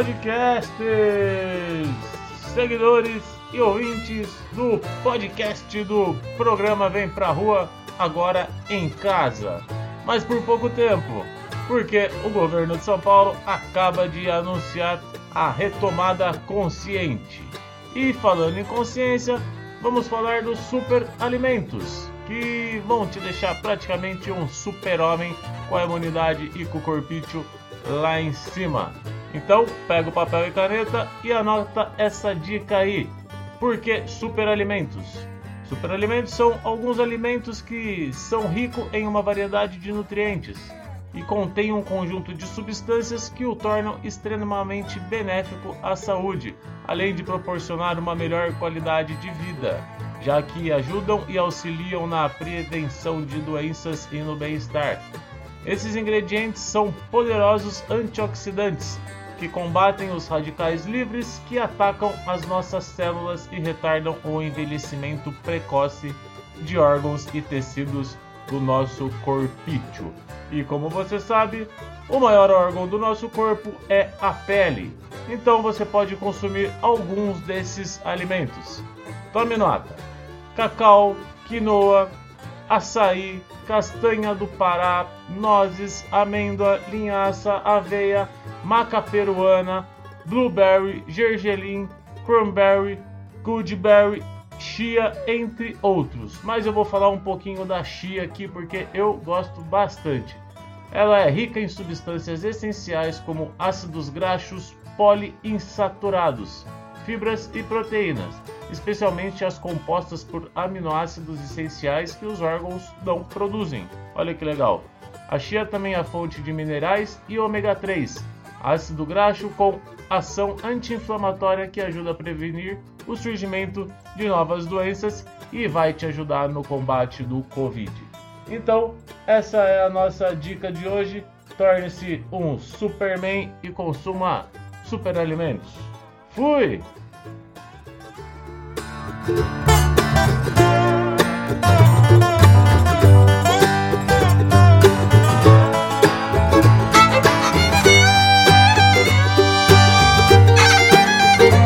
podcasters, seguidores e ouvintes do podcast do programa Vem Pra Rua, agora em casa. Mas por pouco tempo, porque o governo de São Paulo acaba de anunciar a retomada consciente. E falando em consciência, vamos falar dos super alimentos, que vão te deixar praticamente um super-homem com a imunidade e com o corpício lá em cima. Então, pega o papel e caneta e anota essa dica aí. Por que superalimentos? Superalimentos são alguns alimentos que são ricos em uma variedade de nutrientes e contêm um conjunto de substâncias que o tornam extremamente benéfico à saúde, além de proporcionar uma melhor qualidade de vida, já que ajudam e auxiliam na prevenção de doenças e no bem-estar. Esses ingredientes são poderosos antioxidantes que combatem os radicais livres que atacam as nossas células e retardam o envelhecimento precoce de órgãos e tecidos do nosso corpício. E como você sabe, o maior órgão do nosso corpo é a pele. Então você pode consumir alguns desses alimentos. Tome nota: cacau, quinoa, açaí, castanha do Pará, nozes, amêndoa, linhaça, aveia, maca peruana, blueberry, gergelim, cranberry, goodberry, chia, entre outros. Mas eu vou falar um pouquinho da chia aqui porque eu gosto bastante. Ela é rica em substâncias essenciais como ácidos graxos poliinsaturados, fibras e proteínas, especialmente as compostas por aminoácidos essenciais que os órgãos não produzem. Olha que legal! A chia também é fonte de minerais e ômega 3, ácido graxo com ação anti-inflamatória que ajuda a prevenir o surgimento de novas doenças e vai te ajudar no combate do Covid. Então, essa é a nossa dica de hoje. Torne-se um Superman e consuma super alimentos. Fui!